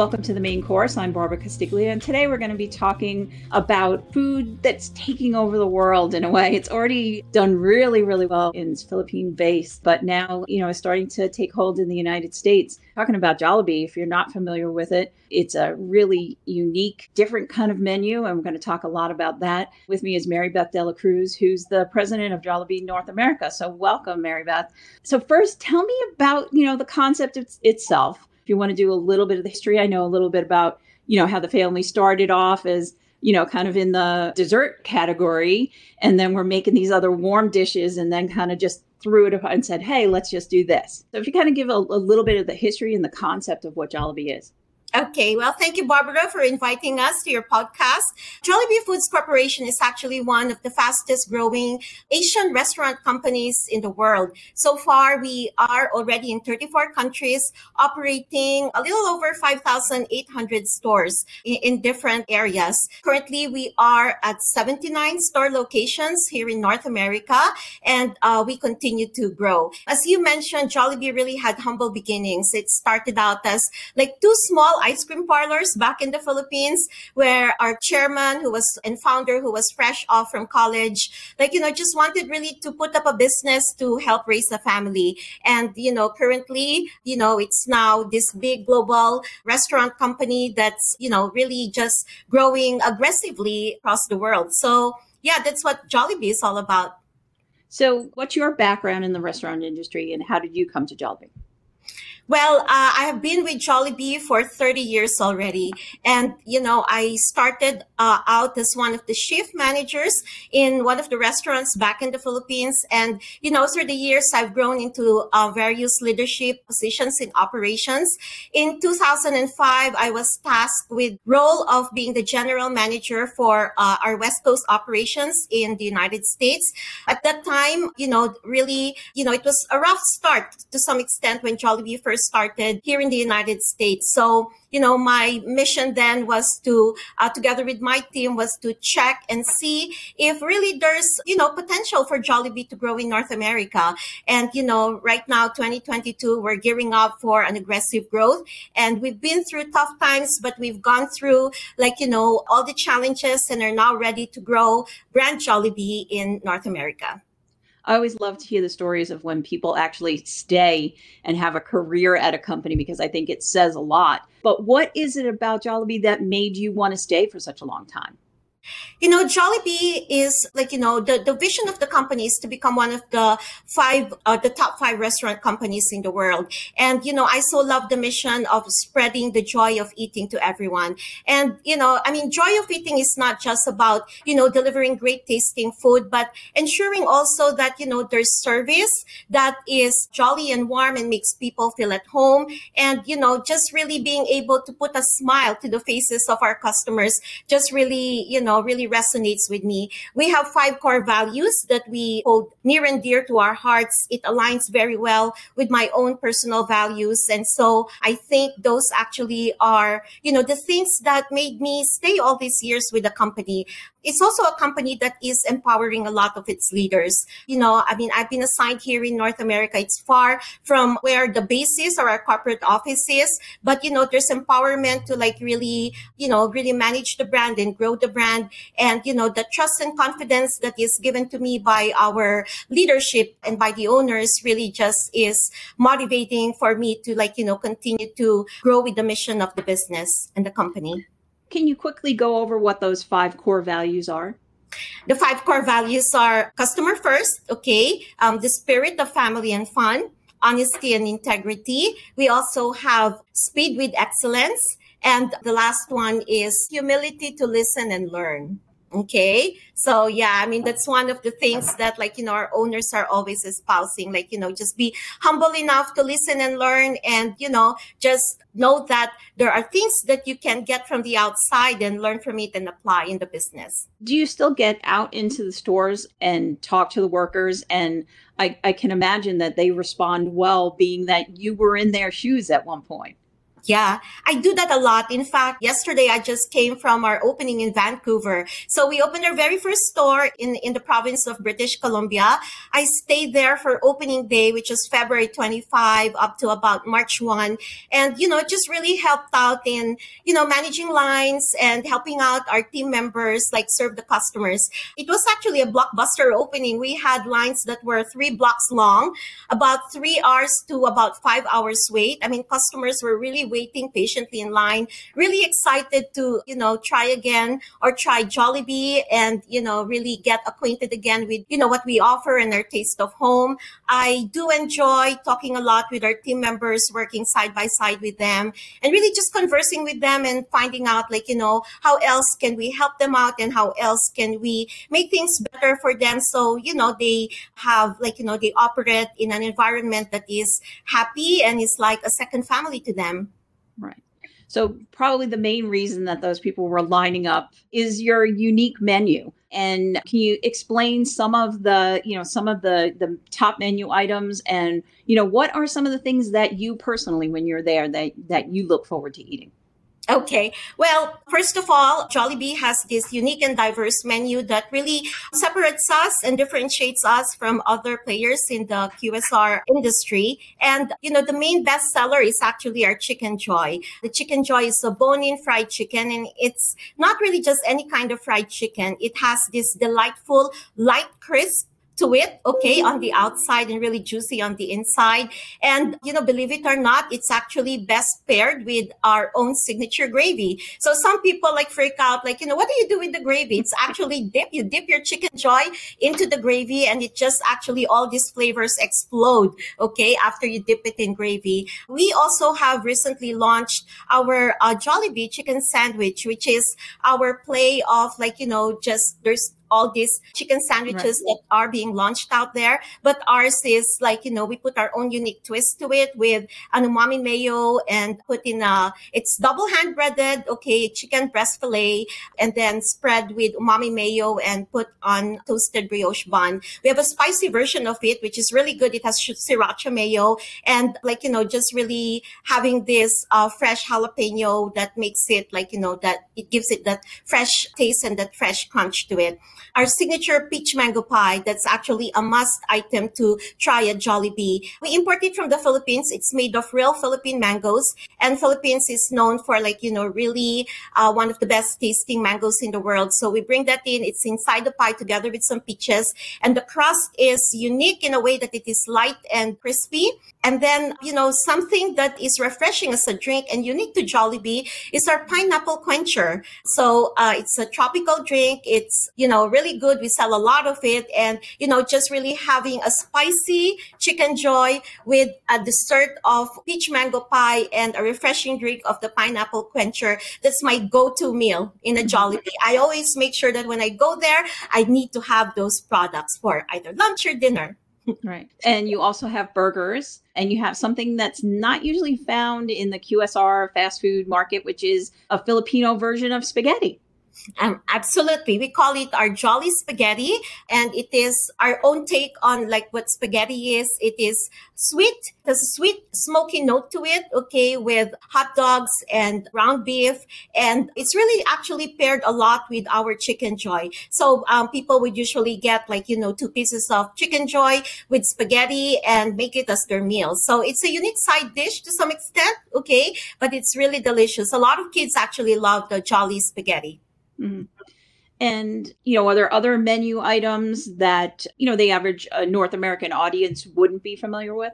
Welcome to the main course. I'm Barbara Castiglia, and today we're going to be talking about food that's taking over the world in a way. It's already done really, really well in Philippine base, but now, you know, it's starting to take hold in the United States. Talking about Jollibee, if you're not familiar with it, it's a really unique, different kind of menu, and we're going to talk a lot about that. With me is Maribeth Dela Cruz, who's the president of Jollibee North America. So, welcome, Maribeth. So, first, tell me about, you know, the concept itself you want to do a little bit of the history, I know a little bit about, you know, how the family started off as, you know, kind of in the dessert category. And then we're making these other warm dishes and then kind of just threw it up and said, hey, let's just do this. So if you kind of give a, a little bit of the history and the concept of what Jollibee is. Okay, well, thank you, Barbara, for inviting us to your podcast. Jollibee Foods Corporation is actually one of the fastest growing Asian restaurant companies in the world. So far, we are already in 34 countries, operating a little over 5,800 stores in, in, different areas. Currently, we are at 79 store locations here in North America, and uh, we continue to grow. As you mentioned, Jollibee really had humble beginnings. It started out as like two small ice cream parlors back in the Philippines where our chairman who was and founder who was fresh off from college, like, you know, just wanted really to put up a business to help raise the family. And, you know, currently, you know, it's now this big global restaurant company that's, you know, really just growing aggressively across the world. So yeah, that's what Jollibee is all about. So, what's your background in the restaurant industry and how did you come to Jollibee? Well, uh, I have been with Jollibee for 30 years already. And, you know, I started uh, out as one of the shift managers in one of the restaurants back in the Philippines. And, you know, through the years, I've grown into uh, various leadership positions in operations. In 2005, I was tasked with role of being the general manager for uh, our West Coast operations in the United States. At that time, you know, really, you know, it was a rough start to some extent when Jollibee first started here in the United States. So, you know, my mission then was to, uh, together with my team, was to check and see if really there's, you know, potential for Jollibee to grow in North America. And, you know, right now, 2022, we're gearing up for an aggressive growth. And we've been through tough times, but we've gone through, like, you know, all the challenges and are now ready to grow brand Jollibee in North America. I always love to hear the stories of when people actually stay and have a career at a company because I think it says a lot. But what is it about Jollibee that made you want to stay for such a long time? You know, Jollibee is like, you know, the, the vision of the company is to become one of the five, uh, the top five restaurant companies in the world. And, you know, I so love the mission of spreading the joy of eating to everyone. And, you know, I mean, joy of eating is not just about, you know, delivering great tasting food, but ensuring also that, you know, there's service that is jolly and warm and makes people feel at home. And, you know, just really being able to put a smile to the faces of our customers, just really, you know, know, really resonates with me. We have five core values that we hold near and dear to our hearts. It aligns very well with my own personal values. And so I think those actually are, you know, the things that made me stay all these years with the company. It's also a company that is empowering a lot of its leaders. You know, I mean, I've been assigned here in North America. It's far from where the base is or our corporate office is, but you know, there's empowerment to like really, you know, really manage the brand and grow the brand. And, you know, the trust and confidence that is given to me by our leadership and by the owners really just is motivating for me to like, you know, continue to grow with the mission of the business and the company. Can you quickly go over what those five core values are? The five core values are customer first, okay, um, the spirit of family and fun, honesty and integrity. We also have speed with excellence. And the last one is humility to listen and learn. Okay. So yeah, I mean, that's one of the things that like, you know, our owners are always espousing, like, you know, just be humble enough to listen and learn and, you know, just know that there are things that you can get from the outside and learn from it and apply in the business. Do you still get out into the stores and talk to the workers? And I, I can imagine that they respond well, being that you were in their shoes at one point. Yeah, I do that a lot. In fact, yesterday I just came from our opening in Vancouver. So we opened our very first store in, in the province of British Columbia. I stayed there for opening day, which was February 25 up to about March 1. And, you know, it just really helped out in, you know, managing lines and helping out our team members, like serve the customers. It was actually a blockbuster opening. We had lines that were three blocks long, about three hours to about five hours wait. I mean, customers were really waiting patiently in line, really excited to, you know, try again or try Jollibee and, you know, really get acquainted again with, you know, what we offer and our taste of home. I do enjoy talking a lot with our team members, working side by side with them and really just conversing with them and finding out like, you know, how else can we help them out and how else can we make things better for them. So, you know, they have like, you know, they operate in an environment that is happy and is like a second family to them. Right. So probably the main reason that those people were lining up is your unique menu. And can you explain some of the, you know, some of the the top menu items and, you know, what are some of the things that you personally when you're there that that you look forward to eating? Okay. Well, first of all, Jollibee has this unique and diverse menu that really separates us and differentiates us from other players in the QSR industry. And, you know, the main bestseller is actually our Chicken Joy. The Chicken Joy is a bone-in fried chicken and it's not really just any kind of fried chicken. It has this delightful light crisp to it, okay, on the outside and really juicy on the inside. And, you know, believe it or not, it's actually best paired with our own signature gravy. So some people like freak out, like, you know, what do you do with the gravy? It's actually dip. You dip your chicken joy into the gravy and it just actually all these flavors explode, okay, after you dip it in gravy. We also have recently launched our uh, Jollibee chicken sandwich, which is our play of like, you know, just there's all these chicken sandwiches right. that are being launched out there. But ours is like, you know, we put our own unique twist to it with an umami mayo and put in a, it's double hand breaded, okay, chicken breast filet, and then spread with umami mayo and put on toasted brioche bun. We have a spicy version of it, which is really good. It has sriracha mayo and like, you know, just really having this uh, fresh jalapeno that makes it like, you know, that it gives it that fresh taste and that fresh crunch to it our signature peach mango pie that's actually a must item to try at Jollibee. We import it from the Philippines. It's made of real Philippine mangoes and Philippines is known for like, you know, really uh, one of the best tasting mangoes in the world. So we bring that in. It's inside the pie together with some peaches and the crust is unique in a way that it is light and crispy. And then, you know, something that is refreshing as a drink and unique to Jollibee is our pineapple quencher. So uh, it's a tropical drink. It's, you know, really good. We sell a lot of it. And, you know, just really having a spicy chicken joy with a dessert of peach mango pie and a refreshing drink of the pineapple quencher. That's my go-to meal in a Jollibee. Mm-hmm. I always make sure that when I go there, I need to have those products for either lunch or dinner. right. And you also have burgers and you have something that's not usually found in the QSR fast food market, which is a Filipino version of spaghetti. Um, absolutely. We call it our Jolly Spaghetti, and it is our own take on like what spaghetti is. It is sweet. There's a sweet, smoky note to it, okay, with hot dogs and ground beef. And it's really actually paired a lot with our chicken joy. So um, people would usually get like, you know, two pieces of chicken joy with spaghetti and make it as their meal. So it's a unique side dish to some extent, okay, but it's really delicious. A lot of kids actually love the Jolly Spaghetti. Mm-hmm. And, you know, are there other menu items that, you know, the average uh, North American audience wouldn't be familiar with?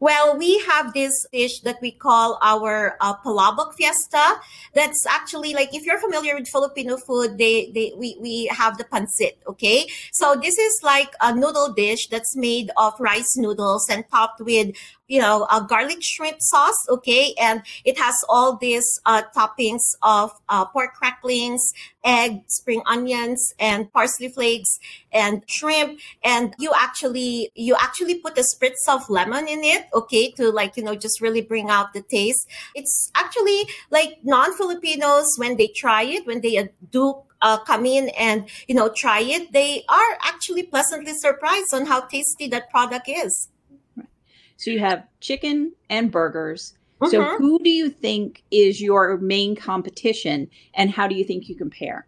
Well, we have this dish that we call our uh, palabok fiesta. That's actually like if you're familiar with Filipino food, they they we we have the pancit. Okay, so this is like a noodle dish that's made of rice noodles and topped with you know, a garlic shrimp sauce, okay? And it has all these uh, toppings of uh, pork cracklings, egg, spring onions, and parsley flakes, and shrimp. And you actually, you actually put a spritz of lemon in it, okay? To like, you know, just really bring out the taste. It's actually like non-Filipinos, when they try it, when they do uh, come in and you know try it they are actually pleasantly surprised on how tasty that product is so you have chicken and burgers. Mm-hmm. So, who do you think is your main competition and how do you think you compare?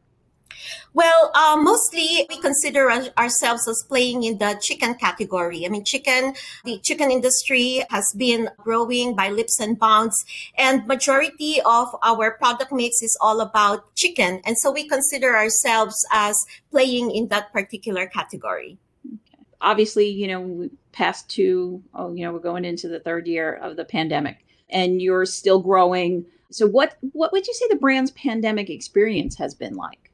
Well, uh, mostly we consider ourselves as playing in the chicken category. I mean, chicken, the chicken industry has been growing by leaps and bounds and majority of our product mix is all about chicken. And so we consider ourselves as playing in that particular category. Obviously, you know, past two, oh, you know, we're going into the third year of the pandemic and you're still growing. So what, what would you say the brand's pandemic experience has been like?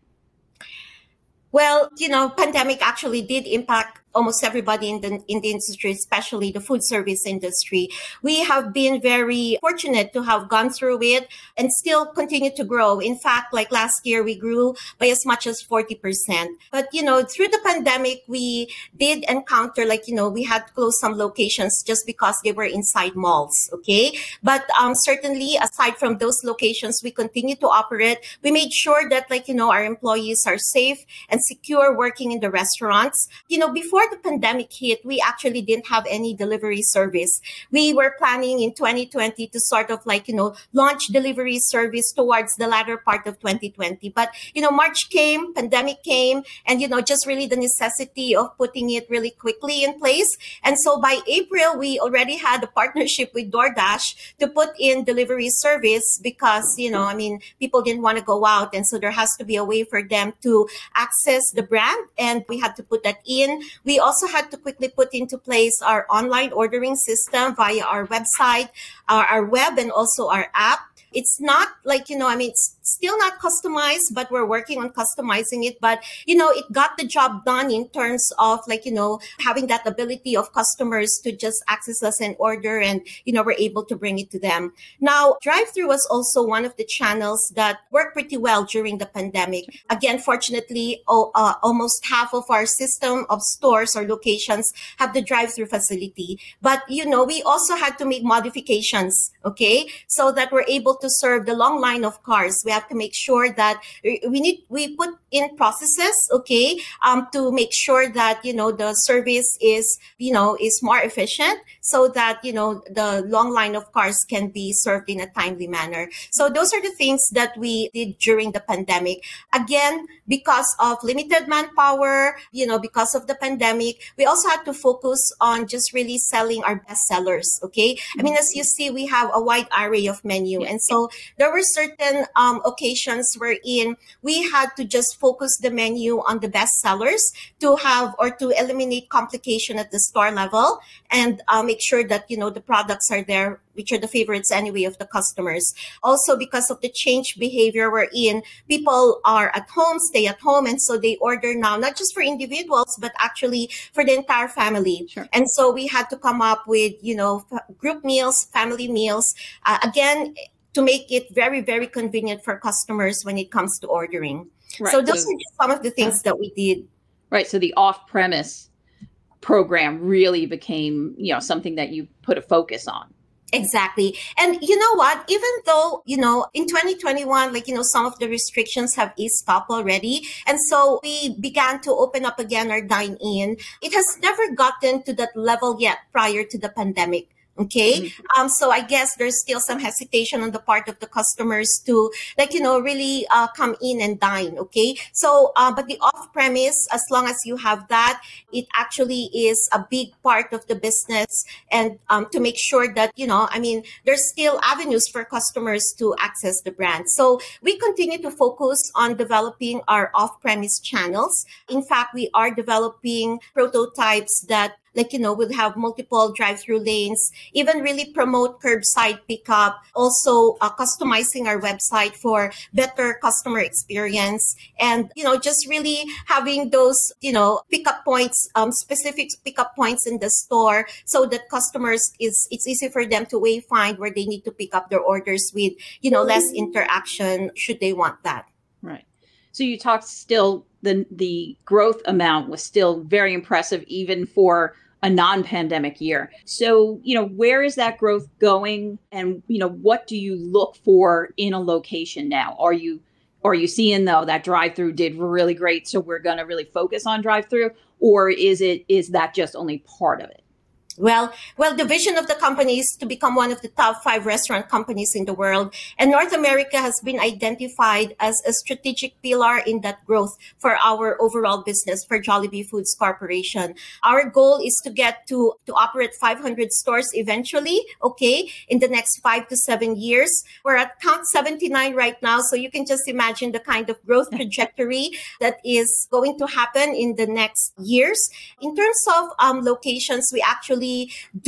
Well, you know, pandemic actually did impact almost everybody in the in the industry, especially the food service industry. We have been very fortunate to have gone through it and still continue to grow. In fact, like last year, we grew by as much as 40%. But, you know, through the pandemic, we did encounter, like, you know, we had to close some locations just because they were inside malls. Okay. But um, certainly, aside from those locations, we continue to operate. We made sure that, like, you know, our employees are safe and secure working in the restaurants. You know, before the pandemic hit, we actually didn't have any delivery service. We were planning in 2020 to sort of like, you know, launch delivery service towards the latter part of 2020. But, you know, March came, pandemic came, and, you know, just really the necessity of putting it really quickly in place. And so by April, we already had a partnership with DoorDash to put in delivery service because, you know, I mean, people didn't want to go out. And so there has to be a way for them to access the brand. And we had to put that in. We also had to quickly put into place our online ordering system via our website, our, our web, and also our app. It's not like, you know, I mean, it's still not customized, but we're working on customizing it. But, you know, it got the job done in terms of like, you know, having that ability of customers to just access us and order and, you know, we're able to bring it to them. Now, drive through was also one of the channels that worked pretty well during the pandemic. Again, fortunately, oh, uh, almost half of our system of stores or locations have the drive through facility. But, you know, we also had to make modifications, okay, so that we're able to serve the long line of cars. We have to make sure that we need we put in processes okay um, to make sure that you know the service is you know is more efficient so that you know the long line of cars can be served in a timely manner. So those are the things that we did during the pandemic. Again because of limited manpower you know because of the pandemic we also had to focus on just really selling our best sellers okay? I mean as you see we have a wide array of menu. And so there were certain um, occasions wherein we had to just focus the menu on the best sellers to have or to eliminate complication at the store level and uh, make sure that you know the products are there which are the favorites anyway of the customers. Also because of the change behavior we're in people are at home stay at home and so they order now not just for individuals but actually for the entire family. Sure. and so we had to come up with you know group meals family meals. Uh, again to make it very, very convenient for customers when it comes to ordering. Right. So those so, are just some of the things that we did. Right. So the off premise program really became, you know, something that you put a focus on. Exactly. And you know what? Even though, you know, in 2021, like, you know, some of the restrictions have eased up already. And so we began to open up again our dine in. It has never gotten to that level yet prior to the pandemic. Okay. Mm-hmm. Um, so I guess there's still some hesitation on the part of the customers to like, you know, really uh, come in and dine. Okay. So, uh, but the off premise, as long as you have that, it actually is a big part of the business and um, to make sure that, you know, I mean, there's still avenues for customers to access the brand. So we continue to focus on developing our off premise channels. In fact, we are developing prototypes that like, you know, we'll have multiple drive through lanes, even really promote curbside pickup, also uh, customizing our website for better customer experience and, you know, just really having those, you know, pickup points, um, specific pickup points in the store so that customers is, it's easy for them to wayfind where they need to pick up their orders with, you know, less interaction should they want that. So you talked still the the growth amount was still very impressive even for a non-pandemic year. So, you know, where is that growth going and you know, what do you look for in a location now? Are you are you seeing though that drive-through did really great so we're going to really focus on drive-through or is it is that just only part of it? Well, well, the vision of the company is to become one of the top five restaurant companies in the world. And North America has been identified as a strategic pillar in that growth for our overall business for Jollibee Foods Corporation. Our goal is to get to, to operate 500 stores eventually, okay, in the next five to seven years. We're at count 79 right now. So you can just imagine the kind of growth trajectory that is going to happen in the next years. In terms of um, locations, we actually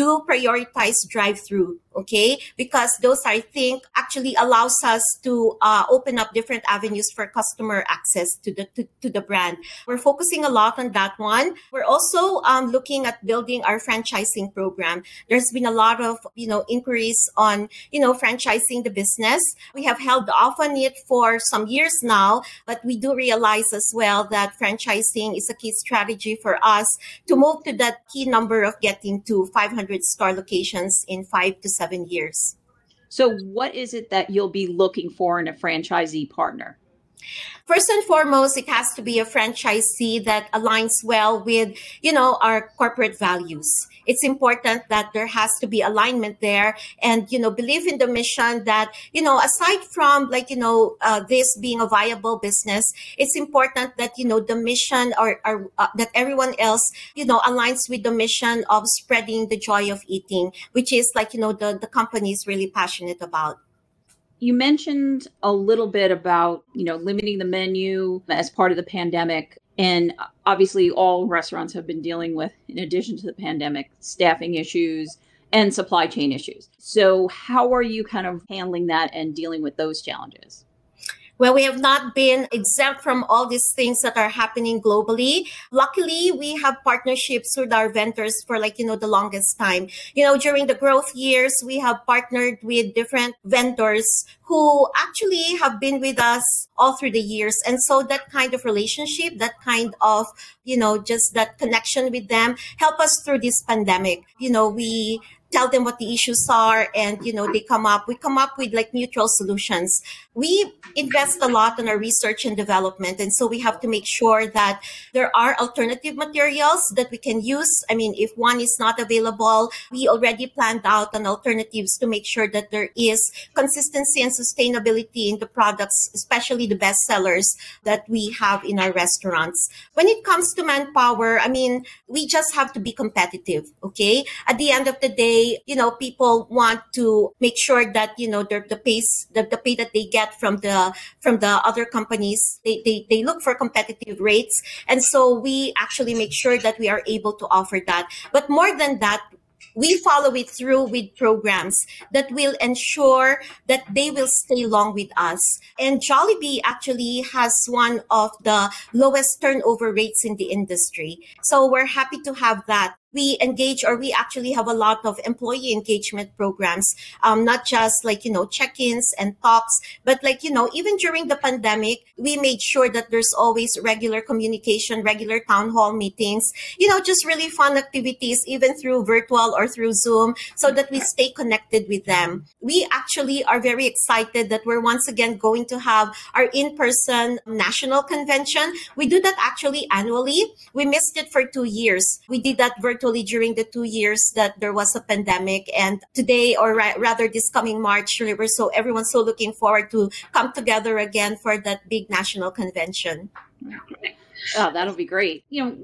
do prioritize drive through okay? Because those i think actually allows us to uh, open up different avenues for customer access to the to, to, the brand. We're focusing a lot on that one. We're also um, looking at building our franchising program. There's been a lot of you know inquiries on you know franchising the business. We have held off on it for some years now but we do realize as well that franchising is a key strategy for us to move to that key number of getting to 500 store locations in five to seven years. So, what is it that you'll be looking for in a franchisee partner? First and foremost, it has to be a franchisee that aligns well with, you know, our corporate values. It's important that there has to be alignment there and, you know, believe in the mission that, you know, aside from like, you know, uh, this being a viable business, it's important that, you know, the mission or, or uh, that everyone else, you know, aligns with the mission of spreading the joy of eating, which is like, you know, the, the company is really passionate about you mentioned a little bit about you know limiting the menu as part of the pandemic and obviously, all restaurants have been dealing with, in addition to the pandemic, staffing issues and supply chain issues. So, how are you kind of handling that and dealing with those challenges? Well, we have not been exempt from all these things that are happening globally. Luckily, we have partnerships with our vendors for like, you know, the longest time. You know, during the growth years, we have partnered with different vendors who actually have been with us all through the years. And so that kind of relationship, that kind of, you know, just that connection with them help us through this pandemic. You know, we tell them what the issues are and you know they come up we come up with like mutual solutions we invest a lot in our research and development and so we have to make sure that there are alternative materials that we can use. I mean if one is not available we already planned out on alternatives to make sure that there is consistency and sustainability in the products especially the best sellers that we have in our restaurants. When it comes to manpower i mean we just have to be competitive okay? At the end of the day you know, people want to make sure that, you know, the, the pace, the, the pay that they get from the, from the other companies, they, they, they look for competitive rates. And so we actually make sure that we are able to offer that. But more than that, we follow it through with programs that will ensure that they will stay long with us. And Jollibee actually has one of the lowest turnover rates in the industry. So we're happy to have that we engage or we actually have a lot of employee engagement programs um, not just like you know check-ins and talks but like you know even during the pandemic we made sure that there's always regular communication regular town hall meetings you know just really fun activities even through virtual or through zoom so that we stay connected with them. We actually are very excited that we're once again going to have our in-person national convention. We do that actually annually. We missed it for two years. We did that virtually virtually during the two years that there was a pandemic. And today, or ra- rather this coming March, we're so everyone's so looking forward to come together again for that big national convention. Oh, that'll be great. You know,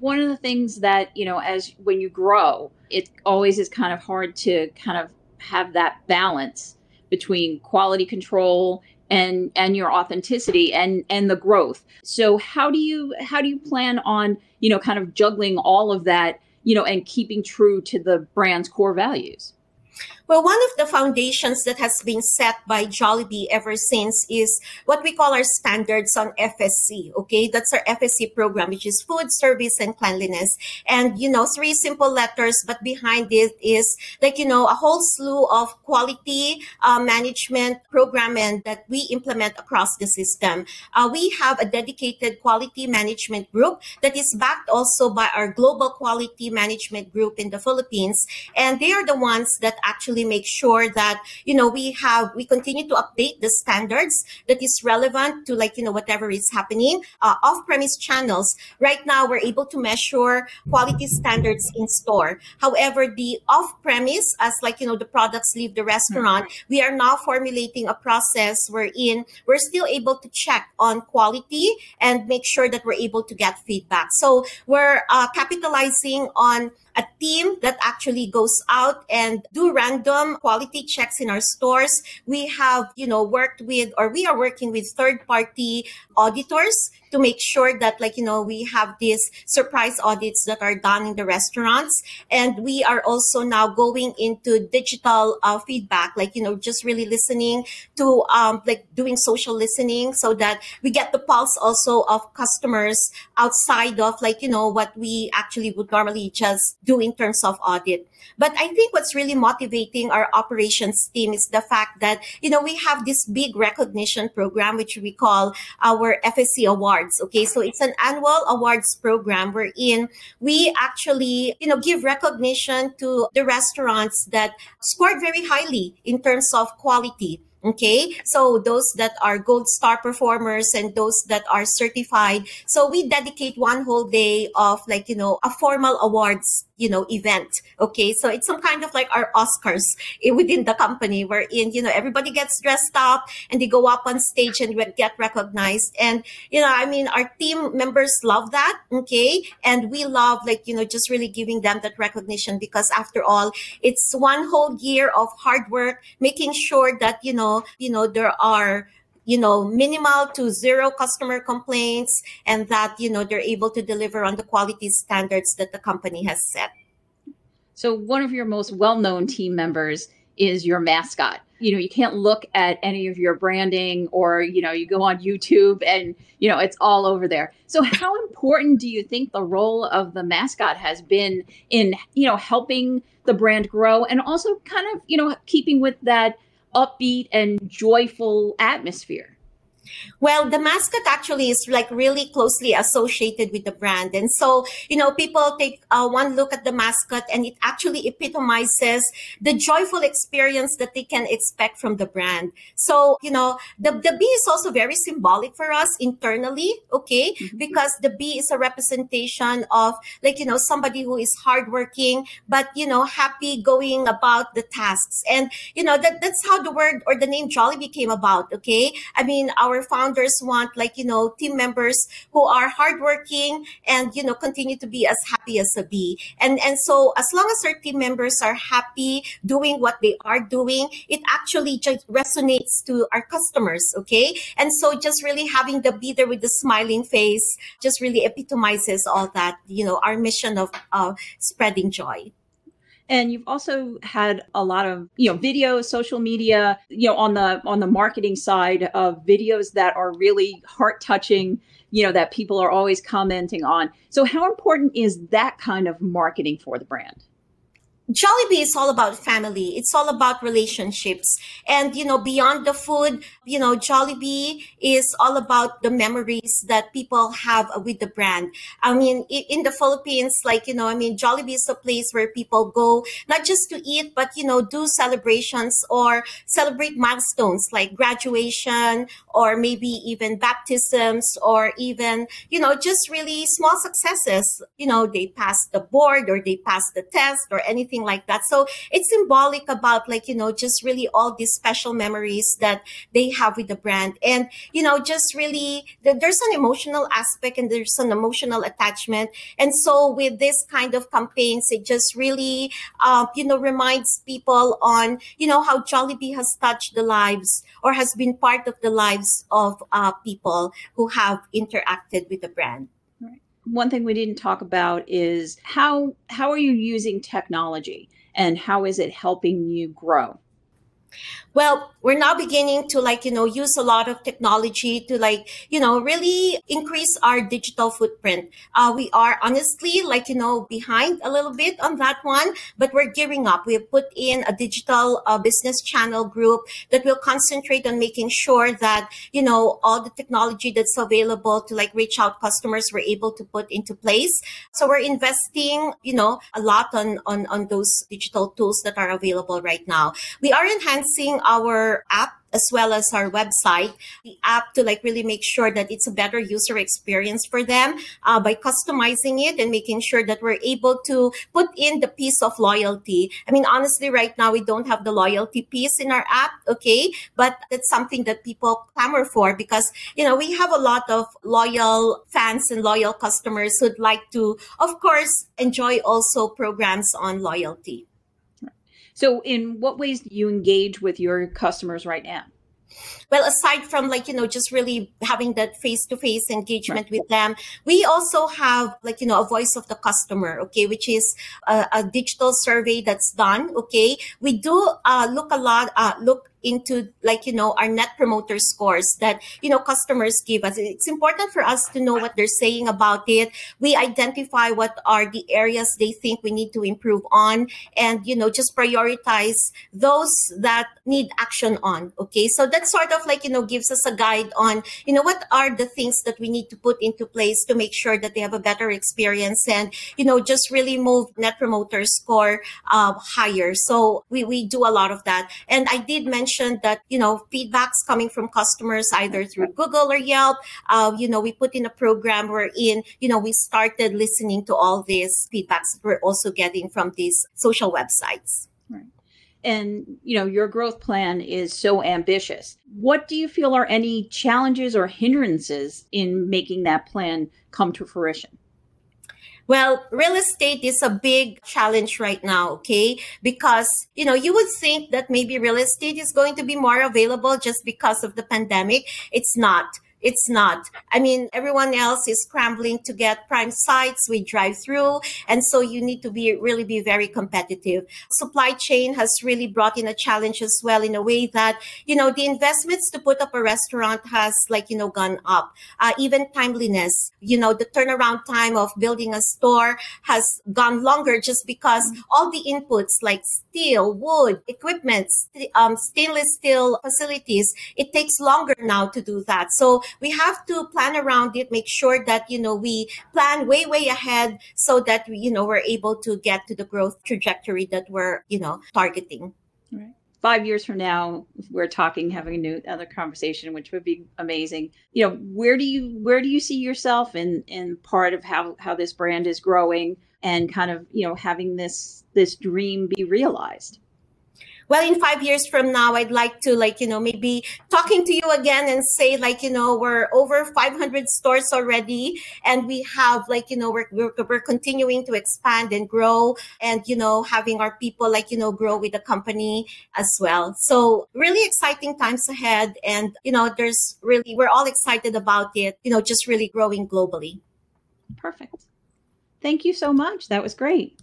one of the things that, you know, as when you grow, it always is kind of hard to kind of have that balance between quality control and and your authenticity and and the growth. So how do you how do you plan on, you know, kind of juggling all of that you know, and keeping true to the brand's core values? Well, one of the foundations that has been set by Jollibee ever since is what we call our standards on FSC. Okay, that's our FSC program, which is food, service, and cleanliness. And you know, three simple letters, but behind it is like you know a whole slew of quality uh, management program and that we implement across the system. Uh, we have a dedicated quality management group that is backed also by our global quality management group in the Philippines, and they are the ones that actually make sure that, you know, we have, we continue to update the standards that is relevant to like, you know, whatever is happening. Uh, off-premise channels, right now we're able to measure quality standards in store. However, the off-premise, as like, you know, the products leave the restaurant, mm-hmm. we are now formulating a process wherein we're still able to check on quality and make sure that we're able to get feedback. So we're uh, capitalizing on a team that actually goes out and do random quality checks in our stores. We have, you know, worked with or we are working with third party auditors to make sure that like you know we have these surprise audits that are done in the restaurants and we are also now going into digital uh, feedback like you know just really listening to um, like doing social listening so that we get the pulse also of customers outside of like you know what we actually would normally just do in terms of audit. But I think what's really motivating our operations team is the fact that, you know, we have this big recognition program, which we call our FSC Awards. Okay. So it's an annual awards program wherein we actually, you know, give recognition to the restaurants that scored very highly in terms of quality Okay. So those that are gold star performers and those that are certified. So we dedicate one whole day of like, you know, a formal awards you know, event. Okay. So it's some kind of like our Oscars eh, within the company wherein, you know, everybody gets dressed up and they go up on stage and get recognized. And, you know, I mean, our team members love that. Okay. And we love like, you know, just really giving them that recognition because after all, it's one whole year of hard work, making sure that, you know, you know, there are you know, minimal to zero customer complaints and that, you know, they're able to deliver on the quality standards that the company has set. So one of your most well-known team members is your mascot. You know, you can't look at any of your branding or, you know, you go on YouTube and, you know, it's all over there. So how important do you think the role of the mascot has been in, you know, helping the brand grow and also kind of, you know, keeping with that upbeat and joyful atmosphere. Well, the mascot actually is like really closely associated with the brand. And so, you know, people take uh, one look at the mascot and it actually epitomizes the joyful experience that they can expect from the brand. So, you know, the, the bee is also very symbolic for us internally, okay? Mm-hmm. Because the bee is a representation of like, you know, somebody who is hardworking, but, you know, happy going about the tasks. And, you know, that, that's how the word or the name Jollibee came about, okay? I mean, our founders want like, you know, team members who are hardworking and, you know, continue to be as happy as a bee. And, and so as long as our team members are happy doing what they are doing, it actually just resonates to our customers. Okay. And so just really having the be there with the smiling face just really epitomizes all that, you know, our mission of uh, spreading joy. And you've also had a lot of, you know, videos, social media, you know, on the on the marketing side of videos that are really heart touching, you know, that people are always commenting on. So how important is that kind of marketing for the brand? Jollibee is all about family. It's all about relationships. And, you know, beyond the food, you know, Jollibee is all about the memories that people have with the brand. I mean, in the Philippines, like, you know, I mean, Jollibee is a place where people go not just to eat, but, you know, do celebrations or celebrate milestones like graduation or maybe even baptisms or even, you know, just really small successes. You know, they pass the board or they pass the test or anything like that. So it's symbolic about like, you know, just really all these special memories that they have with the brand. And, you know, just really, there's an emotional aspect and there's an emotional attachment. And so with this kind of campaigns, it just really, uh, you know, reminds people on, you know, how Jollibee has touched the lives or has been part of the lives of uh, people who have interacted with the brand one thing we didn't talk about is how how are you using technology and how is it helping you grow? Well, we're now beginning to like, you know, use a lot of technology to like, you know, really increase our digital footprint. Uh, we are honestly like, you know, behind a little bit on that one, but we're gearing up. We have put in a digital uh, business channel group that will concentrate on making sure that, you know, all the technology that's available to like reach out customers we're able to put into place. So we're investing, you know, a lot on, on, on those digital tools that are available right now. We are enhancing our app as well as our website, the app to like really make sure that it's a better user experience for them uh, by customizing it and making sure that we're able to put in the piece of loyalty. I mean, honestly, right now we don't have the loyalty piece in our app, okay? But that's something that people clamor for because, you know, we have a lot of loyal fans and loyal customers who'd like to, of course, enjoy also programs on loyalty. So, in what ways do you engage with your customers right now? Well aside from like you know just really having that face-to-face engagement right. with them we also have like you know a voice of the customer okay which is a, a digital survey that's done okay? We do uh, look a lot uh, look into like you know our net promoter scores that you know customers give us. It's important for us to know what they're saying about it. We identify what are the areas they think we need to improve on and you know just prioritize those that need action on okay? So that sort of like you know gives us a guide on you know what are the things that we need to put into place to make sure that they have a better experience and you know just really move net promoter score uh, higher so we, we do a lot of that and i did mention that, you know, feedbacks coming from customers either through Google or Yelp. Uh, you know, we put in a program wherein, you know, we started listening to all these feedbacks we're also getting from these social websites. And, you know, your growth plan is so ambitious. What do you feel are any challenges or hindrances in making that plan come to fruition? Well, real estate is a big challenge right now, okay? Because, you know, you would think that maybe real estate is going to be more available just because of the pandemic. It's not. It's not. I mean, everyone else is scrambling to get prime sites. We drive through. And so you need to be really be very competitive. Supply chain has really brought in a challenge as well in a way that, you know, the investments to put up a restaurant has like, you know, gone up. Uh, even timeliness, you know, the turnaround time of building a store has gone longer just because all the inputs like steel, wood, equipment, um, stainless steel facilities, it takes longer now to do that. So we have to plan around it, make sure that, you know, we plan way, way ahead so that, you know, we're able to get to the growth trajectory that we're, you know, targeting. Right. Five years from now we're talking having a new other conversation which would be amazing. You know where do you where do you see yourself in in part of how how this brand is growing and kind of you know having this this dream be realized well in five years from now i'd like to like you know maybe talking to you again and say like you know we're over 500 stores already and we have like you know we're, we're, we're continuing to expand and grow and you know having our people like you know grow with the company as well. So really exciting times ahead and you know there's really we're all excited about it you know just really growing globally. Perfect. Thank you so much. That was great